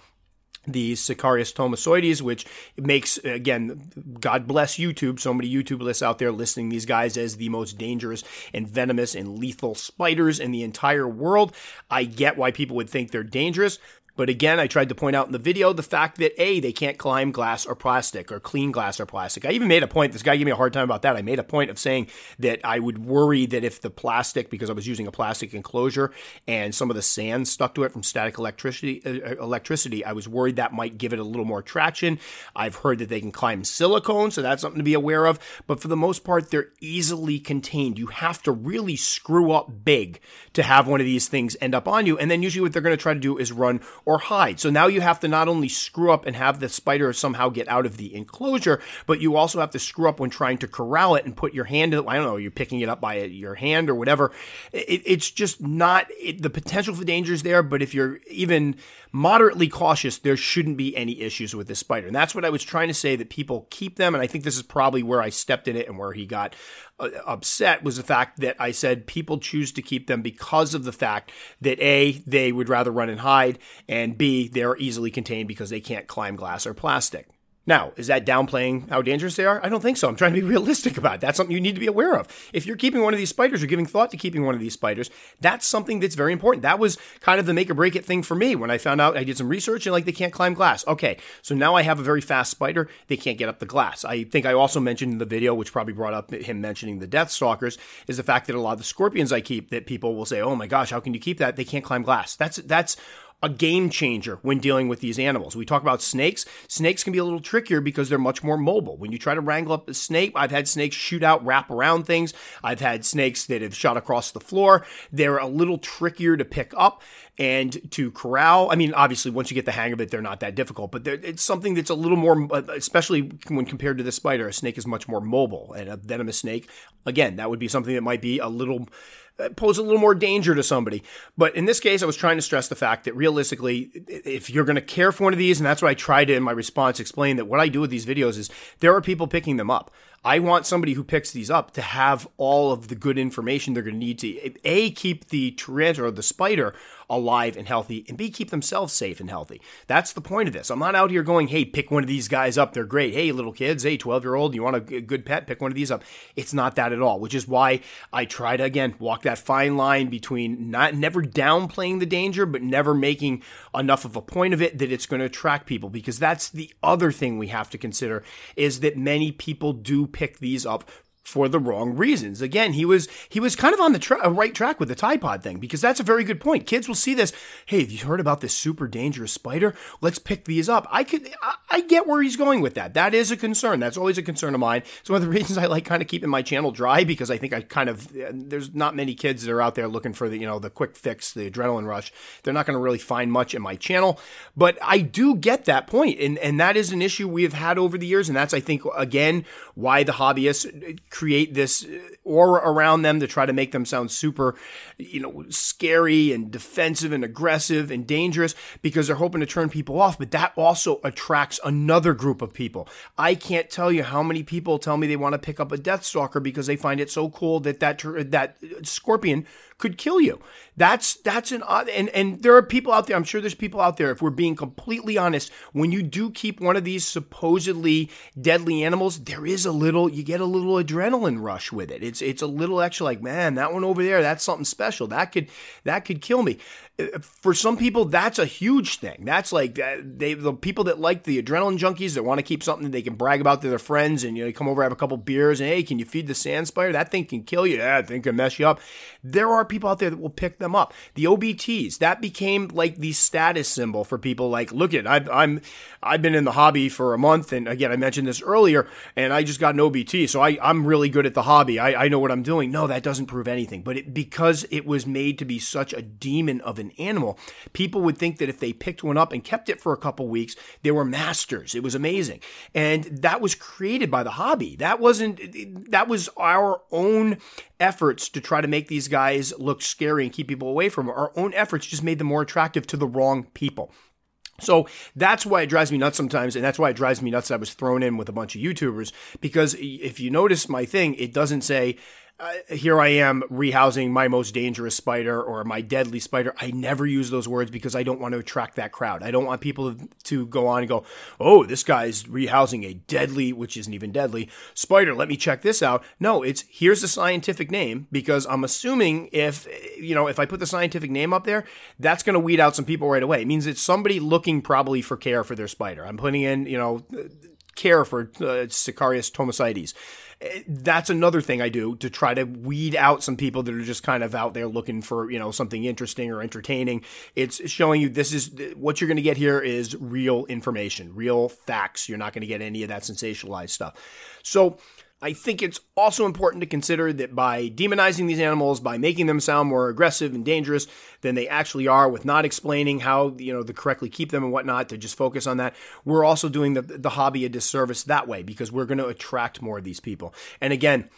the Sicarius thomisoides, which makes, again, God bless YouTube, so many YouTube lists out there listing these guys as the most dangerous and venomous and lethal spiders in the entire world. I get why people would think they're dangerous. But again, I tried to point out in the video the fact that A, they can't climb glass or plastic or clean glass or plastic. I even made a point, this guy gave me a hard time about that. I made a point of saying that I would worry that if the plastic, because I was using a plastic enclosure and some of the sand stuck to it from static electricity, uh, electricity, I was worried that might give it a little more traction. I've heard that they can climb silicone, so that's something to be aware of. But for the most part, they're easily contained. You have to really screw up big to have one of these things end up on you. And then usually what they're going to try to do is run or hide. So now you have to not only screw up and have the spider somehow get out of the enclosure, but you also have to screw up when trying to corral it and put your hand in it. I don't know, you're picking it up by your hand or whatever. It, it's just not, it, the potential for danger is there, but if you're even moderately cautious, there shouldn't be any issues with this spider. And that's what I was trying to say that people keep them. And I think this is probably where I stepped in it and where he got uh, upset was the fact that I said people choose to keep them because of the fact that A, they would rather run and hide, and B, they're easily contained because they can't climb glass or plastic. Now, is that downplaying how dangerous they are? I don't think so. I'm trying to be realistic about it. That's something you need to be aware of. If you're keeping one of these spiders or giving thought to keeping one of these spiders, that's something that's very important. That was kind of the make or break it thing for me when I found out I did some research and like they can't climb glass. Okay, so now I have a very fast spider. They can't get up the glass. I think I also mentioned in the video, which probably brought up him mentioning the death stalkers, is the fact that a lot of the scorpions I keep that people will say, oh my gosh, how can you keep that? They can't climb glass. That's, that's, a game changer when dealing with these animals. We talk about snakes. Snakes can be a little trickier because they're much more mobile. When you try to wrangle up a snake, I've had snakes shoot out, wrap around things. I've had snakes that have shot across the floor. They're a little trickier to pick up and to corral. I mean, obviously, once you get the hang of it, they're not that difficult, but it's something that's a little more, especially when compared to the spider. A snake is much more mobile, and a venomous snake, again, that would be something that might be a little pose a little more danger to somebody. But in this case, I was trying to stress the fact that realistically, if you're going to care for one of these, and that's what I tried to in my response explain that what I do with these videos is there are people picking them up. I want somebody who picks these up to have all of the good information they're going to need to a keep the tarantula or the spider alive and healthy, and B, keep themselves safe and healthy. That's the point of this. I'm not out here going, hey, pick one of these guys up. They're great. Hey, little kids, hey, 12 year old, you want a good pet? Pick one of these up. It's not that at all, which is why I try to, again, walk that fine line between not never downplaying the danger, but never making enough of a point of it that it's going to attract people. Because that's the other thing we have to consider is that many people do pick these up for the wrong reasons. Again, he was he was kind of on the tra- uh, right track with the Tide Pod thing because that's a very good point. Kids will see this. Hey, have you heard about this super dangerous spider? Let's pick these up. I could I, I get where he's going with that. That is a concern. That's always a concern of mine. It's one of the reasons I like kind of keeping my channel dry because I think I kind of uh, there's not many kids that are out there looking for the you know the quick fix, the adrenaline rush. They're not going to really find much in my channel, but I do get that point, and and that is an issue we have had over the years, and that's I think again why the hobbyists create this uh, aura around them to try to make them sound super, you know, scary and defensive and aggressive and dangerous because they're hoping to turn people off. But that also attracts another group of people. I can't tell you how many people tell me they want to pick up a Death Stalker because they find it so cool that that that scorpion could kill you. That's that's an odd and and there are people out there. I'm sure there's people out there. If we're being completely honest, when you do keep one of these supposedly deadly animals, there is a little you get a little adrenaline rush with it. It's it's a little extra like man, that one over there, that's something special. That could that could kill me for some people, that's a huge thing. That's like uh, they the people that like the adrenaline junkies that want to keep something they can brag about to their friends and you know come over have a couple beers and hey, can you feed the sand spider? That thing can kill you. That thing can mess you up. There are people out there that will pick them up. The OBTs that became like the status symbol for people. Like, look at I, I'm I've been in the hobby for a month, and again I mentioned this earlier, and I just got an OBT, so I I'm really good at the hobby. I, I know what I'm doing. No, that doesn't prove anything. But it, because it was made to be such a demon of an animal. People would think that if they picked one up and kept it for a couple weeks, they were masters. It was amazing. And that was created by the hobby. That wasn't, that was our own efforts to try to make these guys look scary and keep people away from them. Our own efforts just made them more attractive to the wrong people. So that's why it drives me nuts sometimes, and that's why it drives me nuts I was thrown in with a bunch of YouTubers. Because if you notice my thing, it doesn't say uh, here I am rehousing my most dangerous spider or my deadly spider. I never use those words because I don't want to attract that crowd. I don't want people to go on and go, oh, this guy's rehousing a deadly, which isn't even deadly, spider. Let me check this out. No, it's here's the scientific name because I'm assuming if, you know, if I put the scientific name up there, that's going to weed out some people right away. It means it's somebody looking probably for care for their spider. I'm putting in, you know, care for uh, Sicarius thomisoides that's another thing I do to try to weed out some people that are just kind of out there looking for, you know, something interesting or entertaining. It's showing you this is what you're going to get here is real information, real facts. You're not going to get any of that sensationalized stuff. So, I think it's also important to consider that by demonizing these animals, by making them sound more aggressive and dangerous than they actually are, with not explaining how you know to correctly keep them and whatnot, to just focus on that, we're also doing the the hobby a disservice that way because we're going to attract more of these people. And again,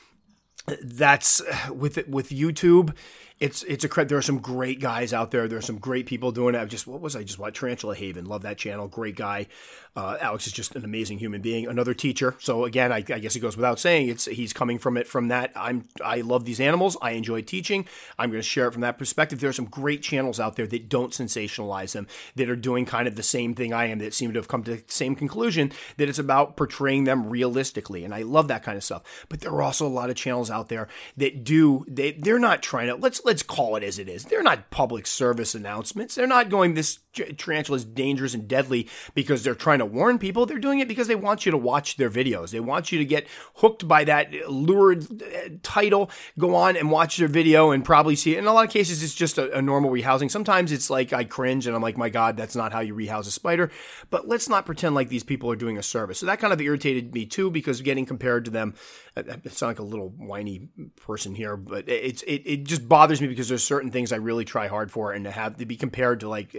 that's with with YouTube it's it's a there are some great guys out there. There are some great people doing it. I've just what was I just what Tarantula Haven? Love that channel. Great guy. Uh, Alex is just an amazing human being. Another teacher. So again, I, I, guess it goes without saying. It's he's coming from it from that. I'm I love these animals. I enjoy teaching. I'm going to share it from that perspective. There are some great channels out there that don't sensationalize them. That are doing kind of the same thing I am. That seem to have come to the same conclusion. That it's about portraying them realistically, and I love that kind of stuff. But there are also a lot of channels out there that do. They they're not trying to let's let's call it as it is. They're not public service announcements. They're not going this tarantula is dangerous and deadly because they're trying to warn people. They're doing it because they want you to watch their videos. They want you to get hooked by that lurid uh, title, go on and watch their video and probably see it. In a lot of cases, it's just a, a normal rehousing. Sometimes it's like I cringe and I'm like, my God, that's not how you rehouse a spider. But let's not pretend like these people are doing a service. So that kind of irritated me too because getting compared to them, I sound like a little whiny person here, but it's it, it just bothers me because there's certain things I really try hard for, and to have to be compared to like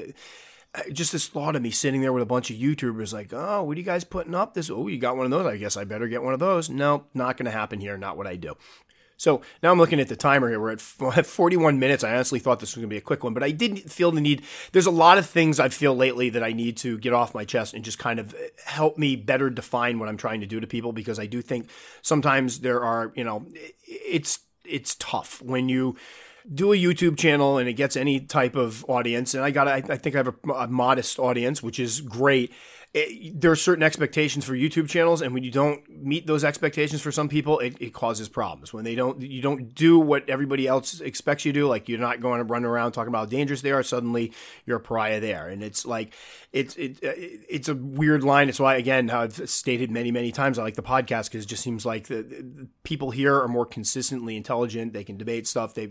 just this thought of me sitting there with a bunch of YouTubers, like, oh, what are you guys putting up? This, oh, you got one of those? I guess I better get one of those. No, not going to happen here. Not what I do. So now I'm looking at the timer here. We're at 41 minutes. I honestly thought this was going to be a quick one, but I didn't feel the need. There's a lot of things I feel lately that I need to get off my chest and just kind of eh, help me better define what I'm trying to do to people because I do think sometimes there are, you know, it's it's tough when you do a YouTube channel and it gets any type of audience. And I got, I, I think I have a, a modest audience, which is great it, there are certain expectations for YouTube channels, and when you don't meet those expectations for some people, it, it, causes problems. When they don't, you don't do what everybody else expects you to do. Like you're not going to run around talking about how dangerous they are. Suddenly, you're a pariah there, and it's like it's it, uh, it's a weird line. It's why again, I've stated many many times I like the podcast because it just seems like the, the, people here are more consistently intelligent. They can debate stuff. They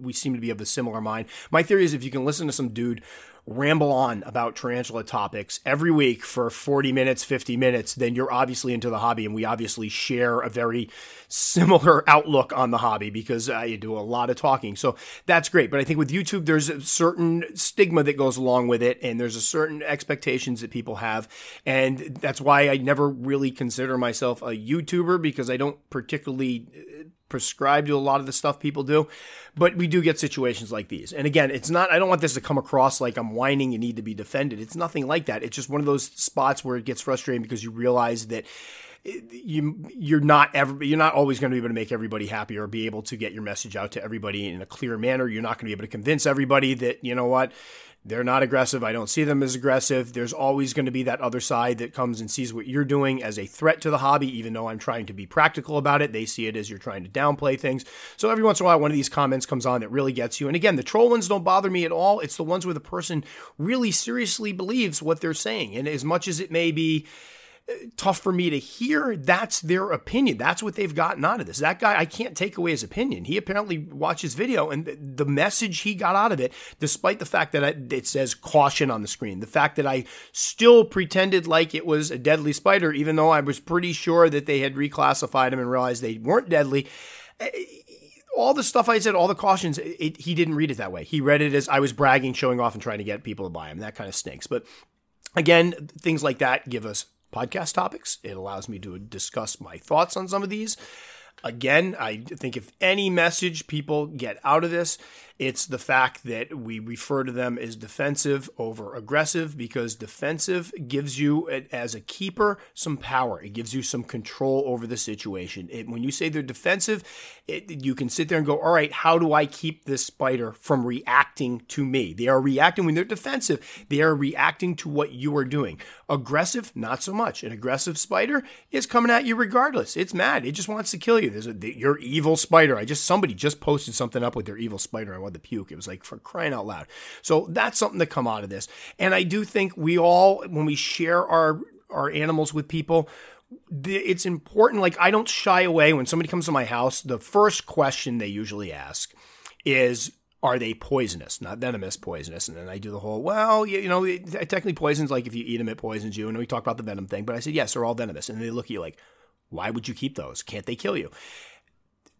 we seem to be of a similar mind. My theory is if you can listen to some dude ramble on about tarantula topics every week for 40 minutes, 50 minutes, then you're obviously into the hobby. And we obviously share a very similar outlook on the hobby because I do a lot of talking. So that's great. But I think with YouTube, there's a certain stigma that goes along with it. And there's a certain expectations that people have. And that's why I never really consider myself a YouTuber because I don't particularly prescribe to a lot of the stuff people do, but we do get situations like these. And again, it's not, I don't want this to come across like I'm whining and need to be defended. It's nothing like that. It's just one of those spots where it gets frustrating because you realize that you you're not ever you're not always going to be able to make everybody happy or be able to get your message out to everybody in a clear manner. You're not going to be able to convince everybody that you know what they're not aggressive. I don't see them as aggressive. There's always going to be that other side that comes and sees what you're doing as a threat to the hobby, even though I'm trying to be practical about it. They see it as you're trying to downplay things. So every once in a while, one of these comments comes on that really gets you. And again, the troll ones don't bother me at all. It's the ones where the person really seriously believes what they're saying. And as much as it may be, tough for me to hear. That's their opinion. That's what they've gotten out of this. That guy, I can't take away his opinion. He apparently watched his video, and the message he got out of it, despite the fact that it says caution on the screen, the fact that I still pretended like it was a deadly spider, even though I was pretty sure that they had reclassified him and realized they weren't deadly eh, all the stuff I said, all the cautions, it, he didn't read it that way. He read it as I was bragging, showing off, and trying to get people to buy him. That kind of stinks. But again, things like that give us podcast topics. It allows me to discuss my thoughts on some of these. Again, I think if any message people get out of this It's the fact that we refer to them as defensive over aggressive because defensive gives you, as a keeper, some power. It gives you some control over the situation. It, when you say they're defensive, it, you can sit there and go, all right, how do I keep this spider from reacting to me? They are reacting when they're defensive, they are reacting to what you are doing. Aggressive, not so much. An aggressive spider is coming at you regardless. It's mad. It just wants to kill you. There's a, your evil spider. I just, somebody just posted something up with their evil spider. I to puke. It was like for crying out loud. So that's something to come out of this. And I do think we all, when we share our, our animals with people, it's important. Like, I don't shy away when somebody comes to my house. The first question they usually ask is, are they poisonous? Not venomous, poisonous. And then I do the whole, well, you, you know, technically poisons, like if you eat them, it poisons you. And we talk about the venom thing. But I said, yes, they're all venomous. And they look at you like, why would you keep those? Can't they kill you?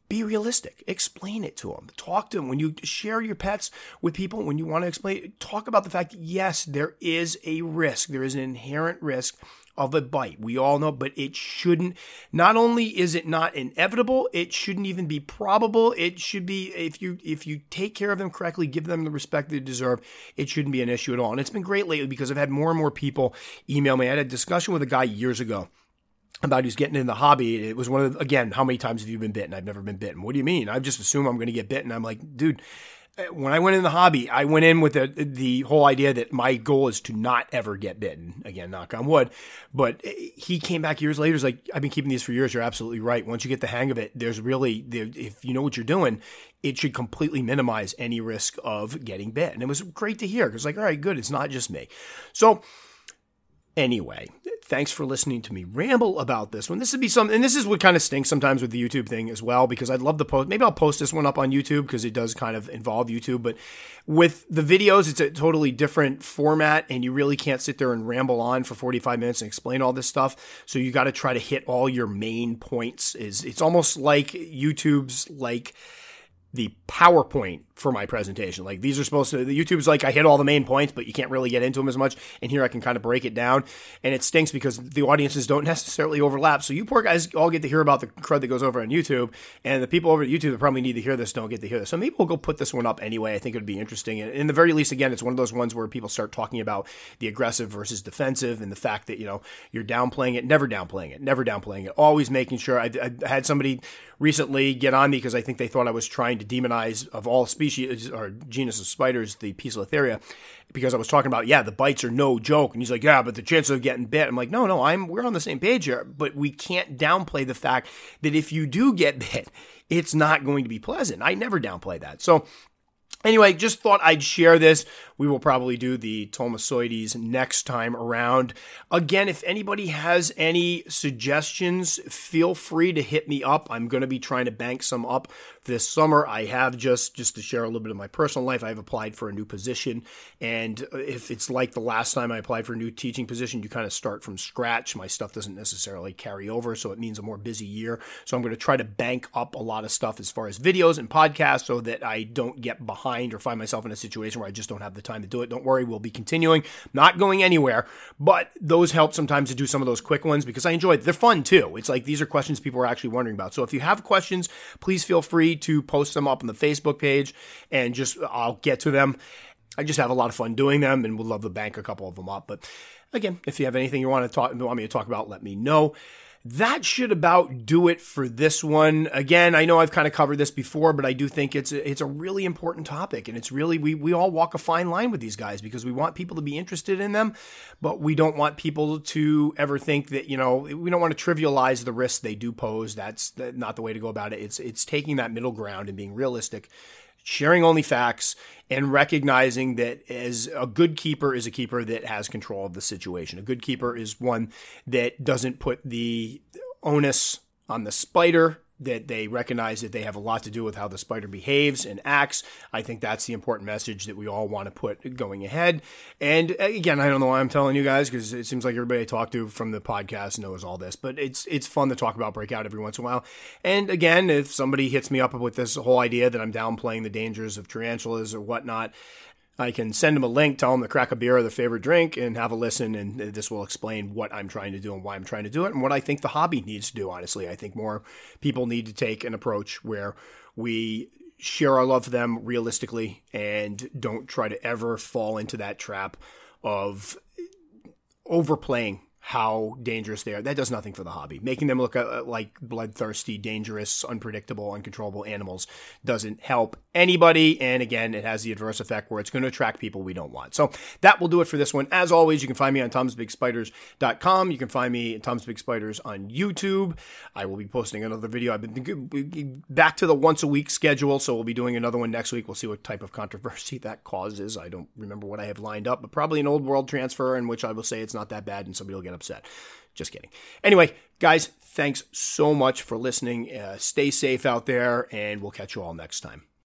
Be realistic. Explain it to them. Talk to them. When you share your pets with people, when you want to explain, talk about the fact that yes, there is a risk. There is an inherent risk of a bite. We all know, but it shouldn't. Not only is it not inevitable, it shouldn't even be probable. It should be if you if you take care of them correctly, give them the respect they deserve. It shouldn't be an issue at all. And it's been great lately because I've had more and more people email me. I had a discussion with a guy years ago about who's getting in the hobby. It was one of the, again, how many times have you been bitten? I've never been bitten. What do you mean? I just assume I'm going to get bitten. I'm like, dude, eh, when I went in the hobby, I went in with the the whole idea that my goal is to not ever get bitten. Again, knock on wood. But eh, he came back years later. He's like, I've been keeping these for years. You're absolutely right. Once you get the hang of it, there's really, if you know what you're doing, it should completely minimize any risk of getting bit. And it was great to hear because, like, all right, good. It's not just me. So Anyway, thanks for listening to me ramble about this one. This would be something, and this is what kind of stinks sometimes with the YouTube thing as well, because I'd love to post. Maybe I'll post this one up on YouTube because it does kind of involve YouTube. But with the videos, it's a totally different format, and you really can't sit there and ramble on for 45 minutes and explain all this stuff. So you got to try to hit all your main points. Is it's almost like YouTube's like the PowerPoint for my presentation. Like these are supposed to, the YouTube's like I hit all the main points, but you can't really get into them as much. And here I can kind of break it down. And it stinks because the audiences don't necessarily overlap. So you poor guys all get to hear about the crud that goes over on YouTube. And the people over at YouTube that probably need to hear this don't get to hear this. So maybe we'll go put this one up anyway. I think it would be interesting. And in the very least, again, it's one of those ones where people start talking about the aggressive versus defensive and the fact that, you know, you're downplaying it, never downplaying it, never downplaying it, always making sure. I, I had somebody recently get on me because I think they thought I was trying to demonize of all species Uh, or genus of spiders the Poecilotheria because I was talking about yeah the bites are no joke and he's like yeah but the chances of getting bit I'm like no no I'm we're on the same page here but we can't downplay the fact that if you do get bit it's not going to be pleasant I never downplay that so Anyway, just thought I'd share this. We will probably do the Thomisoides next time around. Again, if anybody has any suggestions, feel free to hit me up. I'm going to be trying to bank some up this summer. I have just just to share a little bit of my personal life. I've applied for a new position, and if it's like the last time I applied for a new teaching position, you kind of start from scratch. My stuff doesn't necessarily carry over, so it means a more busy year. So I'm going to try to bank up a lot of stuff as far as videos and podcasts, so that I don't get behind or find myself in a situation where I just don't have the time to do it. Don't worry, we'll be continuing, not going anywhere. But those help sometimes to do some of those quick ones because I enjoy it. They're fun too. It's like these are questions people are actually wondering about. So if you have questions, please feel free to post them up on the Facebook page and just I'll get to them. I just have a lot of fun doing them and would love to bank a couple of them up. But again, if you have anything you want to talk want me to talk about, let me know that should about do it for this one. Again, I know I've kind of covered this before, but I do think it's a, it's a really important topic, and it's really we we all walk a fine line with these guys because we want people to be interested in them, but we don't want people to ever think that you know we don't want to trivialize the risks they do pose. That's not the way to go about it. It's it's taking that middle ground and being realistic sharing only facts and recognizing that as a good keeper is a keeper that has control of the situation. A good keeper is one that doesn't put the onus on the spider that they recognize that they have a lot to do with how the spider behaves and acts. I think that's the important message that we all want to put going ahead. And uh, again, I don't know why I'm telling you guys because it seems like everybody I talk to from the podcast knows all this, but it's it's fun to talk about breakout every once in a while. And again, if somebody hits me up with this whole idea that I'm downplaying the dangers of tarantulas or whatnot, I can send them a link, tell them to crack a beer or their favorite drink, and have a listen. And this will explain what I'm trying to do and why I'm trying to do it, and what I think the hobby needs to do. Honestly, I think more people need to take an approach where we share our love for them realistically and don't try to ever fall into that trap of overplaying how dangerous they are. That does nothing for the hobby. Making them look uh, like bloodthirsty, dangerous, unpredictable, uncontrollable animals doesn't help anybody. And again, it has the adverse effect where it's going to attract people we don't want. So that will do it for this one. As always, you can find me on tomsbigspiders.com. You can find me at Tom's on YouTube. I will be posting another video. I've been back to the once a week schedule, so we'll be doing another one next week. We'll see what type of controversy that causes. I don't remember what I have lined up, but probably an old world transfer in which I will say it's not that bad and somebody will get upset. Just kidding. Anyway, guys, thanks so much for listening. Uh, stay safe out there, and we'll catch you all next time.